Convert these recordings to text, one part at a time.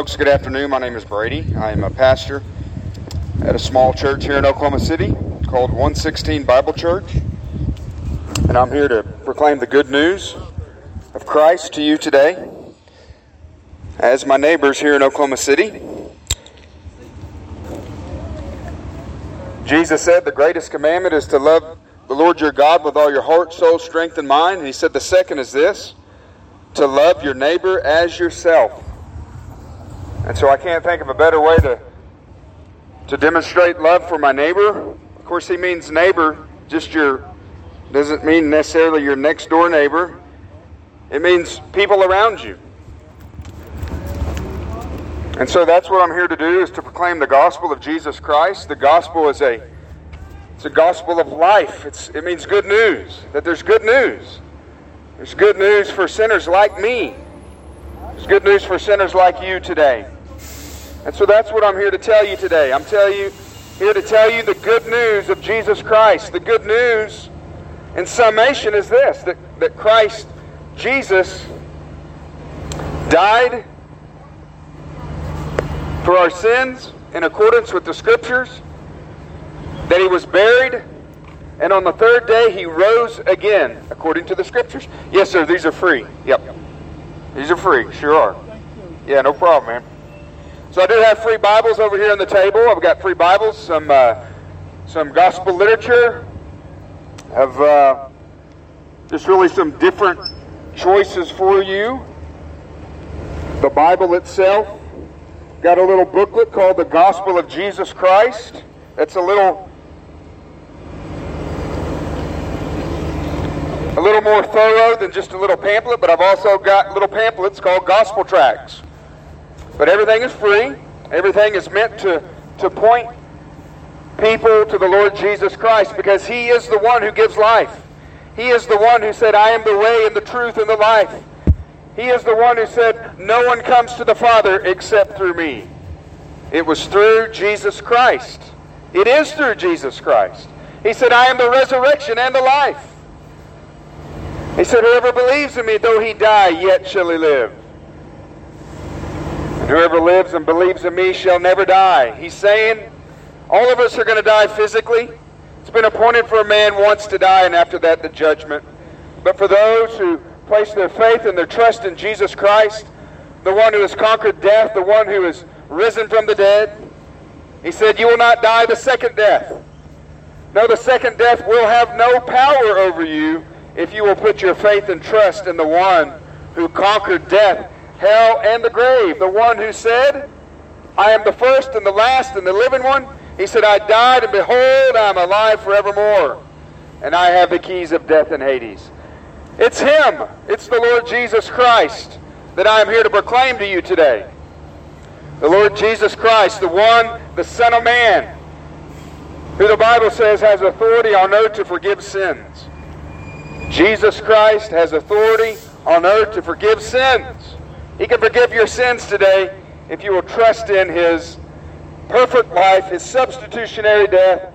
folks. Good afternoon. My name is Brady. I am a pastor at a small church here in Oklahoma City called 116 Bible Church. And I'm here to proclaim the good news of Christ to you today. As my neighbors here in Oklahoma City, Jesus said the greatest commandment is to love the Lord your God with all your heart, soul, strength, and mind. And he said the second is this to love your neighbor as yourself. And so I can't think of a better way to, to demonstrate love for my neighbor. Of course, he means neighbor, just your, doesn't mean necessarily your next door neighbor. It means people around you. And so that's what I'm here to do is to proclaim the gospel of Jesus Christ. The gospel is a it's a gospel of life. It's, it means good news, that there's good news. There's good news for sinners like me. There's good news for sinners like you today. And so that's what I'm here to tell you today. I'm tell you, here to tell you the good news of Jesus Christ. The good news, in summation, is this that, that Christ, Jesus, died for our sins in accordance with the Scriptures, that he was buried, and on the third day he rose again, according to the Scriptures. Yes, sir, these are free. Yep. These are free, sure are. Yeah, no problem, man. So I do have free Bibles over here on the table. I've got free Bibles, some uh, some gospel literature, of uh, just really some different choices for you. The Bible itself, got a little booklet called The Gospel of Jesus Christ. That's a little a little more thorough than just a little pamphlet, but I've also got little pamphlets called gospel tracts. But everything is free. Everything is meant to, to point people to the Lord Jesus Christ because He is the one who gives life. He is the one who said, I am the way and the truth and the life. He is the one who said, No one comes to the Father except through me. It was through Jesus Christ. It is through Jesus Christ. He said, I am the resurrection and the life. He said, Whoever believes in me, though he die, yet shall he live. Whoever lives and believes in me shall never die. He's saying, all of us are going to die physically. It's been appointed for a man once to die, and after that, the judgment. But for those who place their faith and their trust in Jesus Christ, the one who has conquered death, the one who has risen from the dead, he said, You will not die the second death. No, the second death will have no power over you if you will put your faith and trust in the one who conquered death, hell, and the grave. The one who said, I am the first and the last and the living one. He said, I died, and behold, I am alive forevermore. And I have the keys of death and Hades. It's Him. It's the Lord Jesus Christ that I am here to proclaim to you today. The Lord Jesus Christ, the one, the Son of Man, who the Bible says has authority on earth to forgive sins. Jesus Christ has authority on earth to forgive sins. He can forgive your sins today if you will trust in His perfect life, His substitutionary death,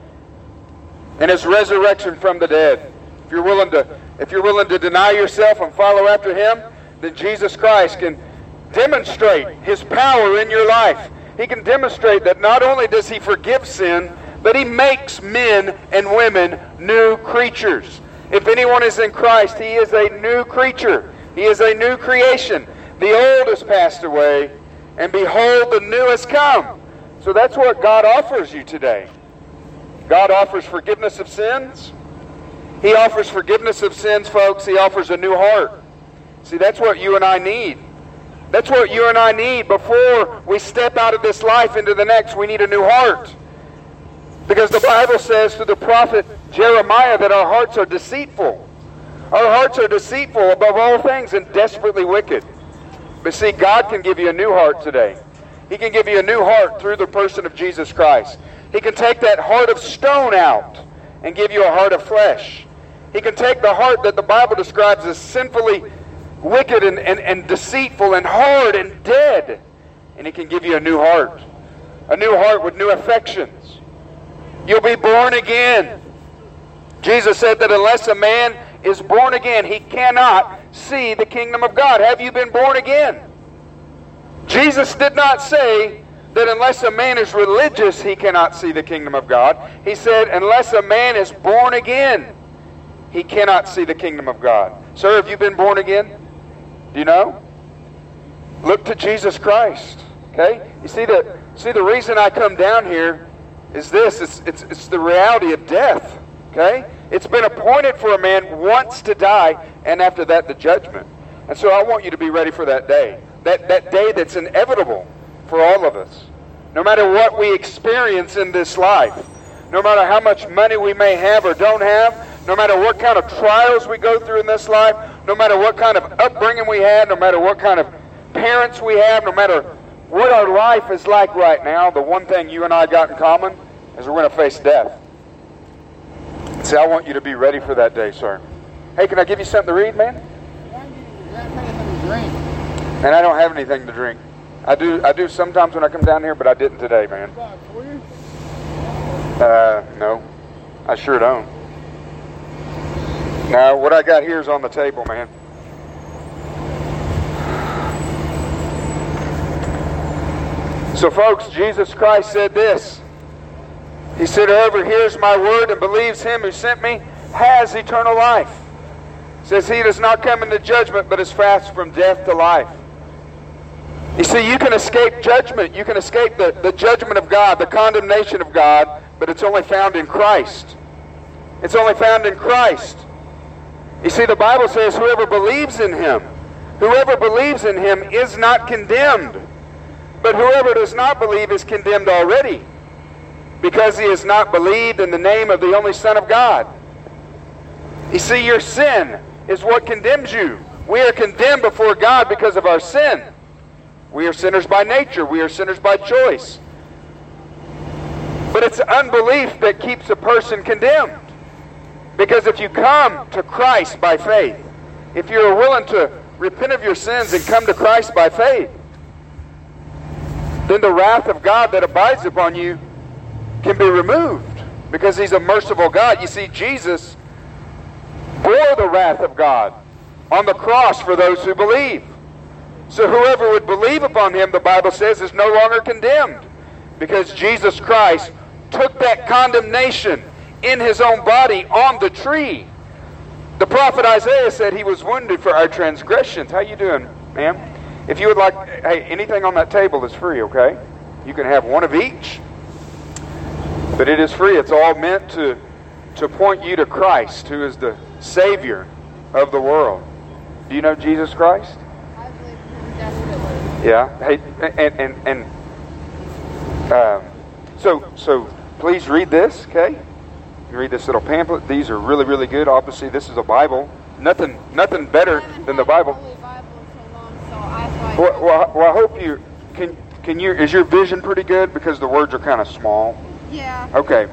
and His resurrection from the dead. If you're willing to, if you're willing to deny yourself and follow after Him, then Jesus Christ can demonstrate His power in your life. He can demonstrate that not only does He forgive sin, but He makes men and women new creatures. If anyone is in Christ, he is a new creature. He is a new creation. The old has passed away, and behold, the new has come. So that's what God offers you today. God offers forgiveness of sins. He offers forgiveness of sins, folks. He offers a new heart. See, that's what you and I need. That's what you and I need before we step out of this life into the next. We need a new heart. Because the Bible says through the prophet Jeremiah that our hearts are deceitful. Our hearts are deceitful above all things and desperately wicked. But see, God can give you a new heart today. He can give you a new heart through the person of Jesus Christ. He can take that heart of stone out and give you a heart of flesh. He can take the heart that the Bible describes as sinfully wicked and, and, and deceitful and hard and dead, and He can give you a new heart. A new heart with new affections. You'll be born again. Jesus said that unless a man is born again, he cannot see the kingdom of God. Have you been born again? Jesus did not say that unless a man is religious, he cannot see the kingdom of God. He said, unless a man is born again, he cannot see the kingdom of God. Sir, have you been born again? Do you know? Look to Jesus Christ. Okay? You see the see the reason I come down here is this it's it's, it's the reality of death. Okay? It's been appointed for a man once to die, and after that the judgment. And so I want you to be ready for that day. That that day that's inevitable for all of us. No matter what we experience in this life, no matter how much money we may have or don't have, no matter what kind of trials we go through in this life, no matter what kind of upbringing we had, no matter what kind of parents we have, no matter what our life is like right now, the one thing you and I got in common is we're going to face death. See, I want you to be ready for that day, sir. Hey, can I give you something to read, man? And I don't have anything to drink. I do. I do sometimes when I come down here, but I didn't today, man. Uh, no, I sure don't. Now, what I got here is on the table, man. So, folks, Jesus Christ said this. He said, Whoever hears my word and believes him who sent me has eternal life. says he does not come into judgment, but is fast from death to life. You see, you can escape judgment. You can escape the, the judgment of God, the condemnation of God, but it's only found in Christ. It's only found in Christ. You see, the Bible says, whoever believes in him, whoever believes in him is not condemned. But whoever does not believe is condemned already, because he has not believed in the name of the only Son of God. You see, your sin is what condemns you. We are condemned before God because of our sin. We are sinners by nature, we are sinners by choice. But it's unbelief that keeps a person condemned. Because if you come to Christ by faith, if you're willing to repent of your sins and come to Christ by faith, then the wrath of God that abides upon you can be removed because he's a merciful God. You see, Jesus bore the wrath of God on the cross for those who believe. So whoever would believe upon him, the Bible says, is no longer condemned because Jesus Christ took that condemnation in his own body on the tree. The prophet Isaiah said he was wounded for our transgressions. How you doing, ma'am? If you would like, hey, anything on that table is free, okay? You can have one of each. But it is free. It's all meant to, to point you to Christ, who is the Savior of the world. Do you know Jesus Christ? Yeah. Hey, and and and um, so so please read this, okay? You read this little pamphlet. These are really really good. Obviously, this is a Bible. Nothing nothing better than the Bible. Well, well, well, I hope you can. Can you? Is your vision pretty good? Because the words are kind of small. Yeah. Okay.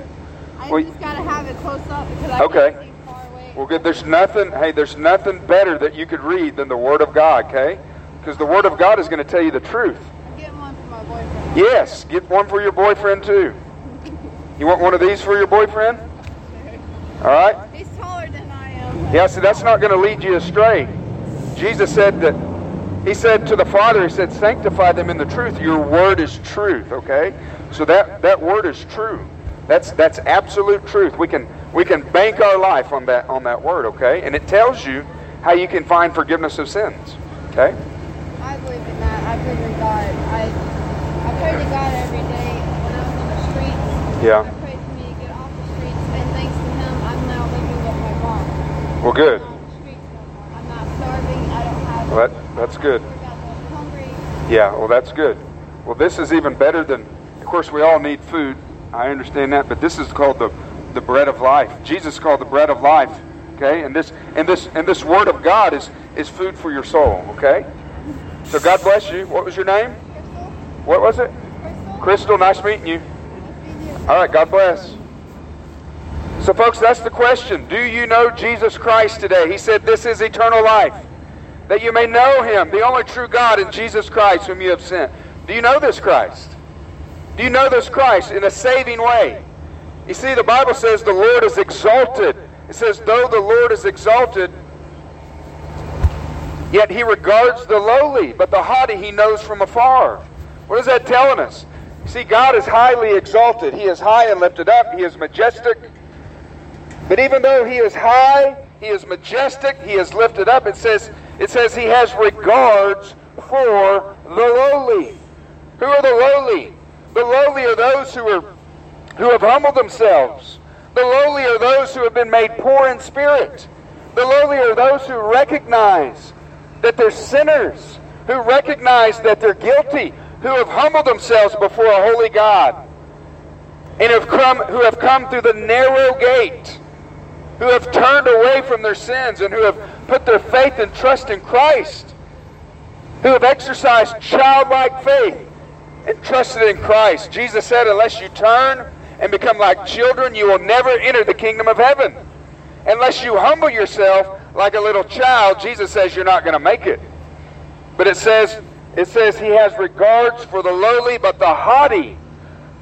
I Well, just gotta have it close up because I Okay. can't see far away. Well, good. There's nothing. Hey, there's nothing better that you could read than the Word of God. Okay? Because the Word of God is going to tell you the truth. I'm getting one for my boyfriend. Yes. Get one for your boyfriend too. You want one of these for your boyfriend? All right. He's taller than I am. Yeah. See, that's not going to lead you astray. Jesus said that. He said to the Father, He said, "Sanctify them in the truth. Your word is truth." Okay. So that that word is true. That's that's absolute truth. We can we can bank our life on that on that word. Okay. And it tells you how you can find forgiveness of sins. Okay. I believe in that. I believe in God. I I pray to God every day when I was on the streets. Yeah. I pray for me to get off the streets, and thanks to Him, I'm now living with my mom. Well, good. I'm not on the streets no. I'm not starving. I don't have. Well, that, that's good. Yeah, well, that's good. Well, this is even better than, course, we all need food. I understand that, but this is called the, the bread of life. Jesus called the bread of life. Okay, and this and this and this word of God is is food for your soul. Okay, so God bless you. What was your name? Crystal. What was it? Crystal. Crystal. Nice meeting you. All right, God bless. So, folks, that's the question. Do you know Jesus Christ today? He said, This is eternal life, that you may know him, the only true God, and Jesus Christ, whom you have sent. Do you know this Christ? Do you know this Christ in a saving way? You see, the Bible says the Lord is exalted. It says, Though the Lord is exalted, Yet he regards the lowly, but the haughty he knows from afar. What is that telling us? See, God is highly exalted. He is high and lifted up. He is majestic. But even though he is high, he is majestic, he is lifted up, it says, it says he has regards for the lowly. Who are the lowly? The lowly are those who are who have humbled themselves. The lowly are those who have been made poor in spirit. The lowly are those who recognize that they're sinners, who recognize that they're guilty, who have humbled themselves before a holy God, and have come, who have come through the narrow gate, who have turned away from their sins, and who have put their faith and trust in Christ, who have exercised childlike faith and trusted in Christ. Jesus said, Unless you turn and become like children, you will never enter the kingdom of heaven. Unless you humble yourself like a little child, Jesus says you're not going to make it. But it says, it says he has regards for the lowly, but the haughty,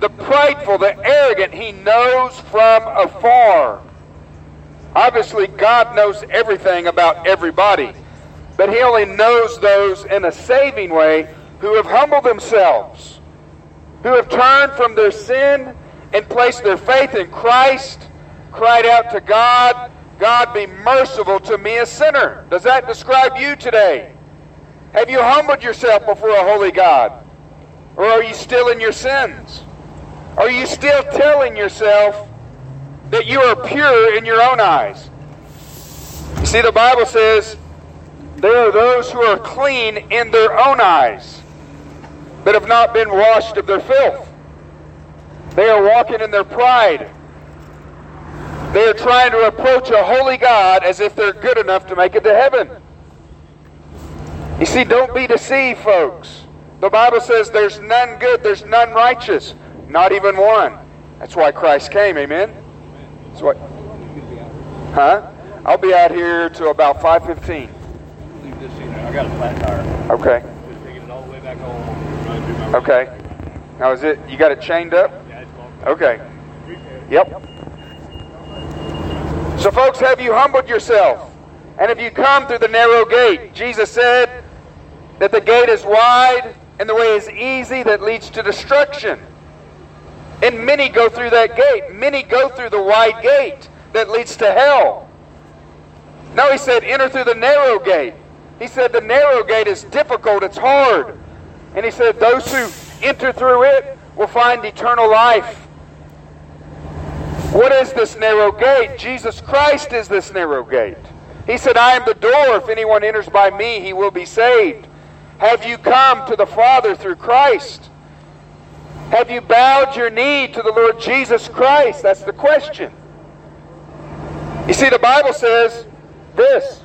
the prideful, the arrogant, he knows from afar. Obviously, God knows everything about everybody, but he only knows those in a saving way who have humbled themselves, who have turned from their sin and placed their faith in Christ, cried out to God, God be merciful to me, a sinner. Does that describe you today? Have you humbled yourself before a holy God? Or are you still in your sins? Are you still telling yourself that you are pure in your own eyes? You see, the Bible says there are those who are clean in their own eyes, but have not been washed of their filth. They are walking in their pride. They are trying to approach a holy God as if they're good enough to make it to heaven. You see, don't be deceived, folks. The Bible says there's none good, there's none righteous, not even one. That's why Christ came, amen? That's what. Huh? I'll be out here till about 5.15. I got a flat tire. Okay. Just taking it all the way back home. Running through my Okay. Now is it, you got it chained up? Okay. Yep. So, folks, have you humbled yourself? And if you come through the narrow gate? Jesus said that the gate is wide and the way is easy that leads to destruction. And many go through that gate. Many go through the wide gate that leads to hell. No, he said, enter through the narrow gate. He said, the narrow gate is difficult, it's hard. And he said, those who enter through it will find eternal life. What is this narrow gate? Jesus Christ is this narrow gate. He said, I am the door. If anyone enters by me, he will be saved. Have you come to the Father through Christ? Have you bowed your knee to the Lord Jesus Christ? That's the question. You see, the Bible says this,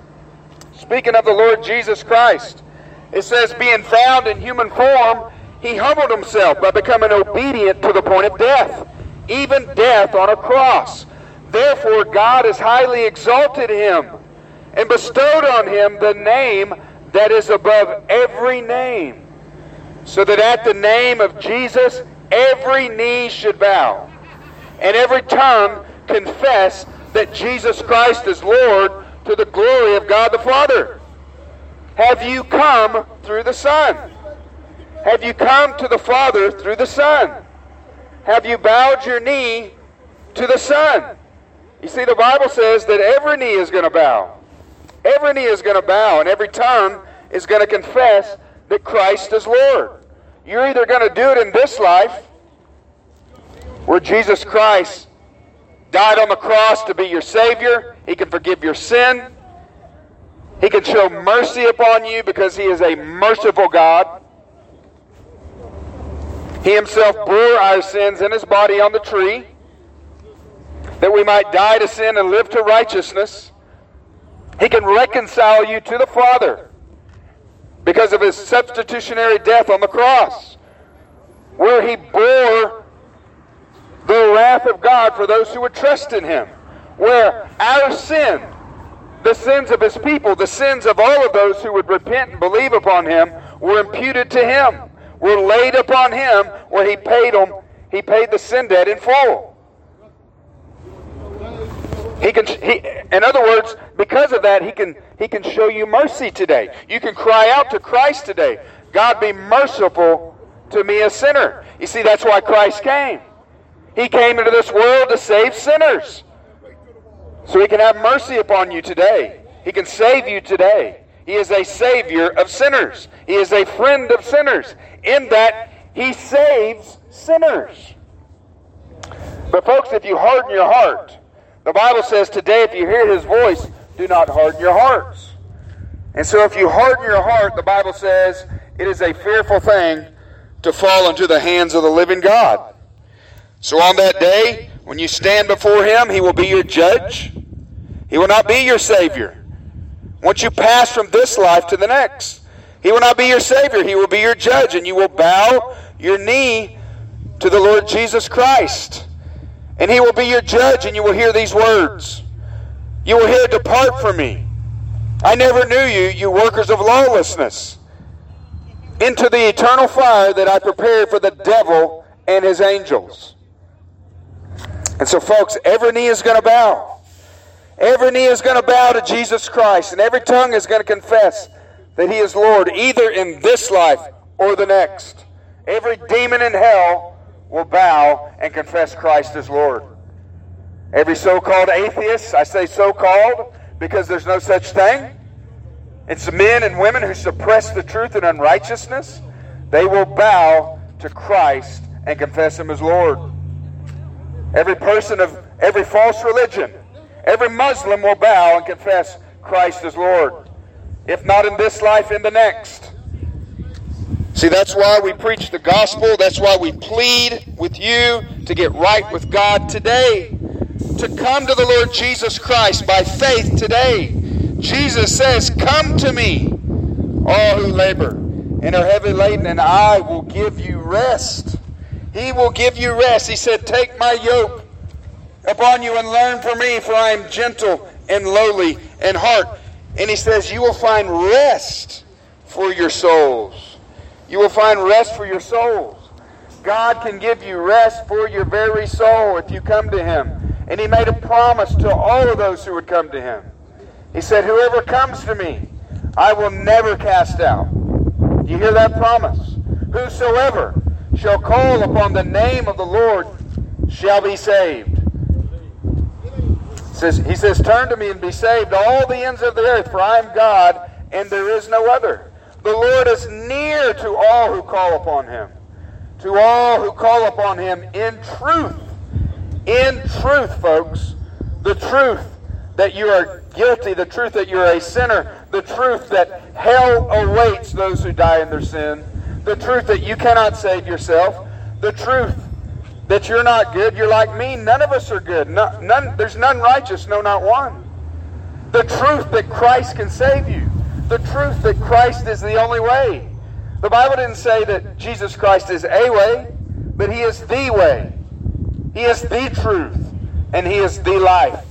speaking of the Lord Jesus Christ. It says, being found in human form, he humbled himself by becoming obedient to the point of death, even death on a cross. Therefore, God has highly exalted him and bestowed on him the name that is above every name, so that at the name of Jesus every knee should bow, and every tongue confess that Jesus Christ is Lord to the glory of God the Father. Have you come through the Son? Have you come to the Father through the Son? Have you bowed your knee to the Son? You see, the Bible says that every knee is going to bow. Every knee is going to bow, and every tongue is going to confess that Christ is Lord. You're either going to do it in this life, where Jesus Christ died on the cross to be your Savior, He can forgive your sin, He can show mercy upon you because He is a merciful God. He Himself bore our sins in His body on the tree that we might die to sin and live to righteousness. He can reconcile you to the Father because of his substitutionary death on the cross, where he bore the wrath of God for those who would trust in him, where our sin, the sins of his people, the sins of all of those who would repent and believe upon him, were imputed to him, were laid upon him, where he paid them, he paid the sin debt in full. He can, he, in other words, because of that, he can He can show you mercy today. You can cry out to Christ today. God be merciful to me, a sinner. You see, that's why Christ came. He came into this world to save sinners. So he can have mercy upon you today. He can save you today. He is a savior of sinners. He is a friend of sinners in that he saves sinners. But folks, if you harden your heart, the Bible says today if you hear his voice, do not harden your hearts. And so if you harden your heart, the Bible says it is a fearful thing to fall into the hands of the living God. So on that day, when you stand before him, he will be your judge. He will not be your savior. Once you pass from this life to the next, he will not be your savior. He will be your judge, and you will bow your knee to the Lord Jesus Christ. And he will be your judge, and you will hear these words. You will hear, Depart from me. I never knew you, you workers of lawlessness, into the eternal fire that I prepared for the devil and his angels. And so, folks, every knee is going to bow. Every knee is going to bow to Jesus Christ, and every tongue is going to confess that He is Lord, either in this life or the next. Every demon in hell will bow and confess Christ as Lord. Every so called atheist, I say so called because there's no such thing. It's men and women who suppress the truth in unrighteousness. They will bow to Christ and confess Him as Lord. Every person of every false religion, every Muslim will bow and confess Christ as Lord. If not in this life, in the next. See, that's why we preach the gospel. That's why we plead with you to get right with God today to come to the Lord Jesus Christ by faith today. Jesus says, Come to me, all who labor and are heavy laden, and I will give you rest. He will give you rest. He said, Take my yoke upon you and learn from me, for I am gentle and lowly in heart. And he says, You will find rest for your souls. You will find rest for your souls. God can give you rest for your very soul if you come to Him. And he made a promise to all of those who would come to him. He said, Whoever comes to me, I will never cast out. Do you hear that promise? Whosoever shall call upon the name of the Lord shall be saved. He says, he says, Turn to me and be saved, all the ends of the earth, for I am God, and there is no other. The Lord is near to all who call upon him, to all who call upon him in truth in truth, folks, the truth that you are guilty, the truth that you're a sinner, the truth that hell awaits those who die in their sin, the truth that you cannot save yourself, the truth that you're not good, you're like me, none of us are good. none, there's none righteous, no, not one. The truth that Christ can save you, the truth that Christ is the only way. The Bible didn't say that Jesus Christ is a way, but He is the way. He is the truth, and He is the life.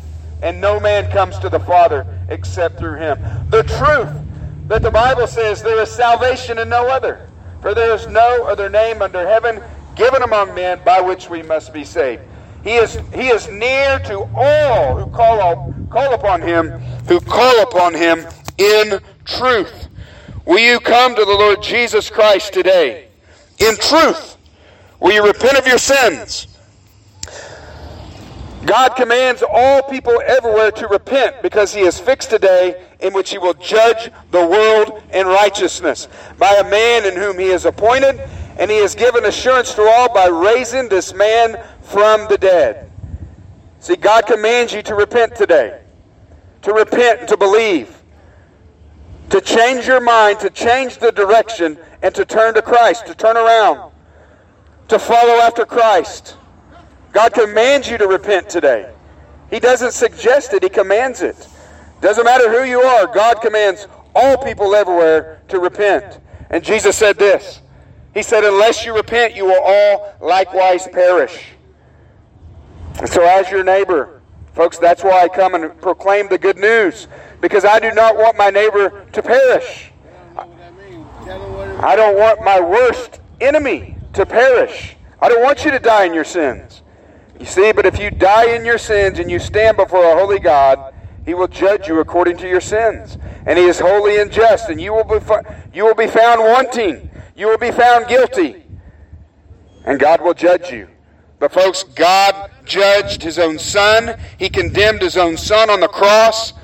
And no man comes to the Father except through Him. The truth that the Bible says there is salvation in no other. For there is no other name under heaven given among men by which we must be saved. He is, he is near to all who call, call upon him, who call upon him in truth. Will you come to the Lord Jesus Christ today in truth? Will you repent of your sins? God commands all people everywhere to repent because he has fixed a day in which he will judge the world in righteousness by a man in whom he has appointed, and he has given assurance to all by raising this man from the dead. See, God commands you to repent today, to repent and to believe, to change your mind, to change the direction, and to turn to Christ, to turn around, to follow after Christ. God commands you to repent today. He doesn't suggest it, He commands it. Doesn't matter who you are, God commands all people everywhere to repent. And Jesus said this He said, Unless you repent, you will all likewise perish. And so, as your neighbor, folks, that's why I come and proclaim the good news, because I do not want my neighbor to perish. I don't want my worst enemy to perish. I don't want you to die in your sins. You see, but if you die in your sins and you stand before a holy God, he will judge you according to your sins. And he is holy and just, and you will be, you will be found wanting. You will be found guilty. And God will judge you. But, folks, God judged his own son. He condemned his own son on the cross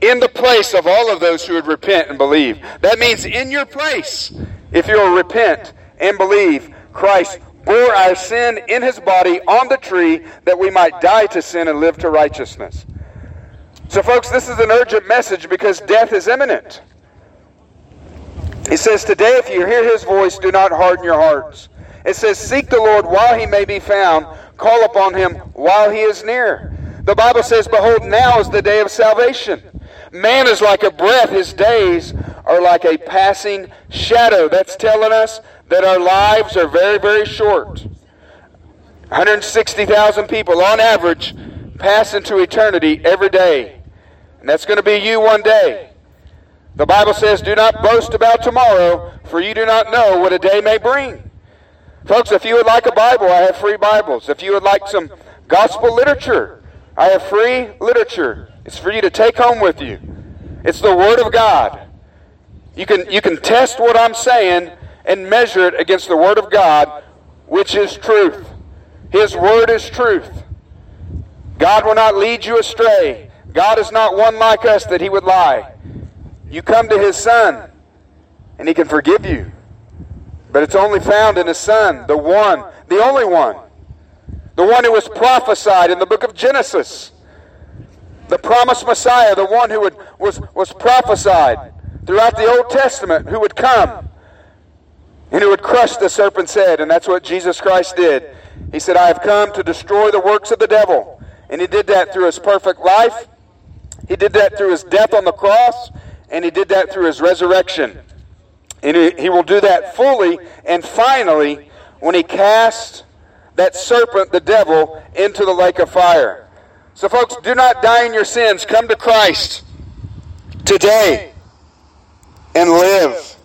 in the place of all of those who would repent and believe. That means in your place, if you'll repent and believe, Christ bore our sin in his body on the tree that we might die to sin and live to righteousness. So, folks, this is an urgent message because death is imminent. He says, Today, if you hear his voice, do not harden your hearts. It says, Seek the Lord while he may be found, call upon him while he is near. The Bible says, Behold, now is the day of salvation. Man is like a breath, his days are like a passing shadow. That's telling us that our lives are very, very short. 160,000 people on average pass into eternity every day. And that's going to be you one day. The Bible says, Do not boast about tomorrow, for you do not know what a day may bring. Folks, if you would like a Bible, I have free Bibles. If you would like some gospel literature, I have free literature. It's for you to take home with you. It's the Word of God. You can, you can test what I'm saying and measure it against the Word of God, which is truth. His Word is truth. God will not lead you astray. God is not one like us that he would lie. You come to his Son, and he can forgive you. But it's only found in his Son, the one, the only one. The one who was prophesied in the book of Genesis. The promised Messiah, the one who would, was, was prophesied throughout the Old Testament, who would come and who would crush the serpent's head. And that's what Jesus Christ did. He said, I have come to destroy the works of the devil. And he did that through his perfect life. He did that through his death on the cross. And he did that through his resurrection. And he, will do that fully and finally when he casts that serpent, the devil, into the lake of fire. So, folks, do not die in your sins. Come to Christ today and live.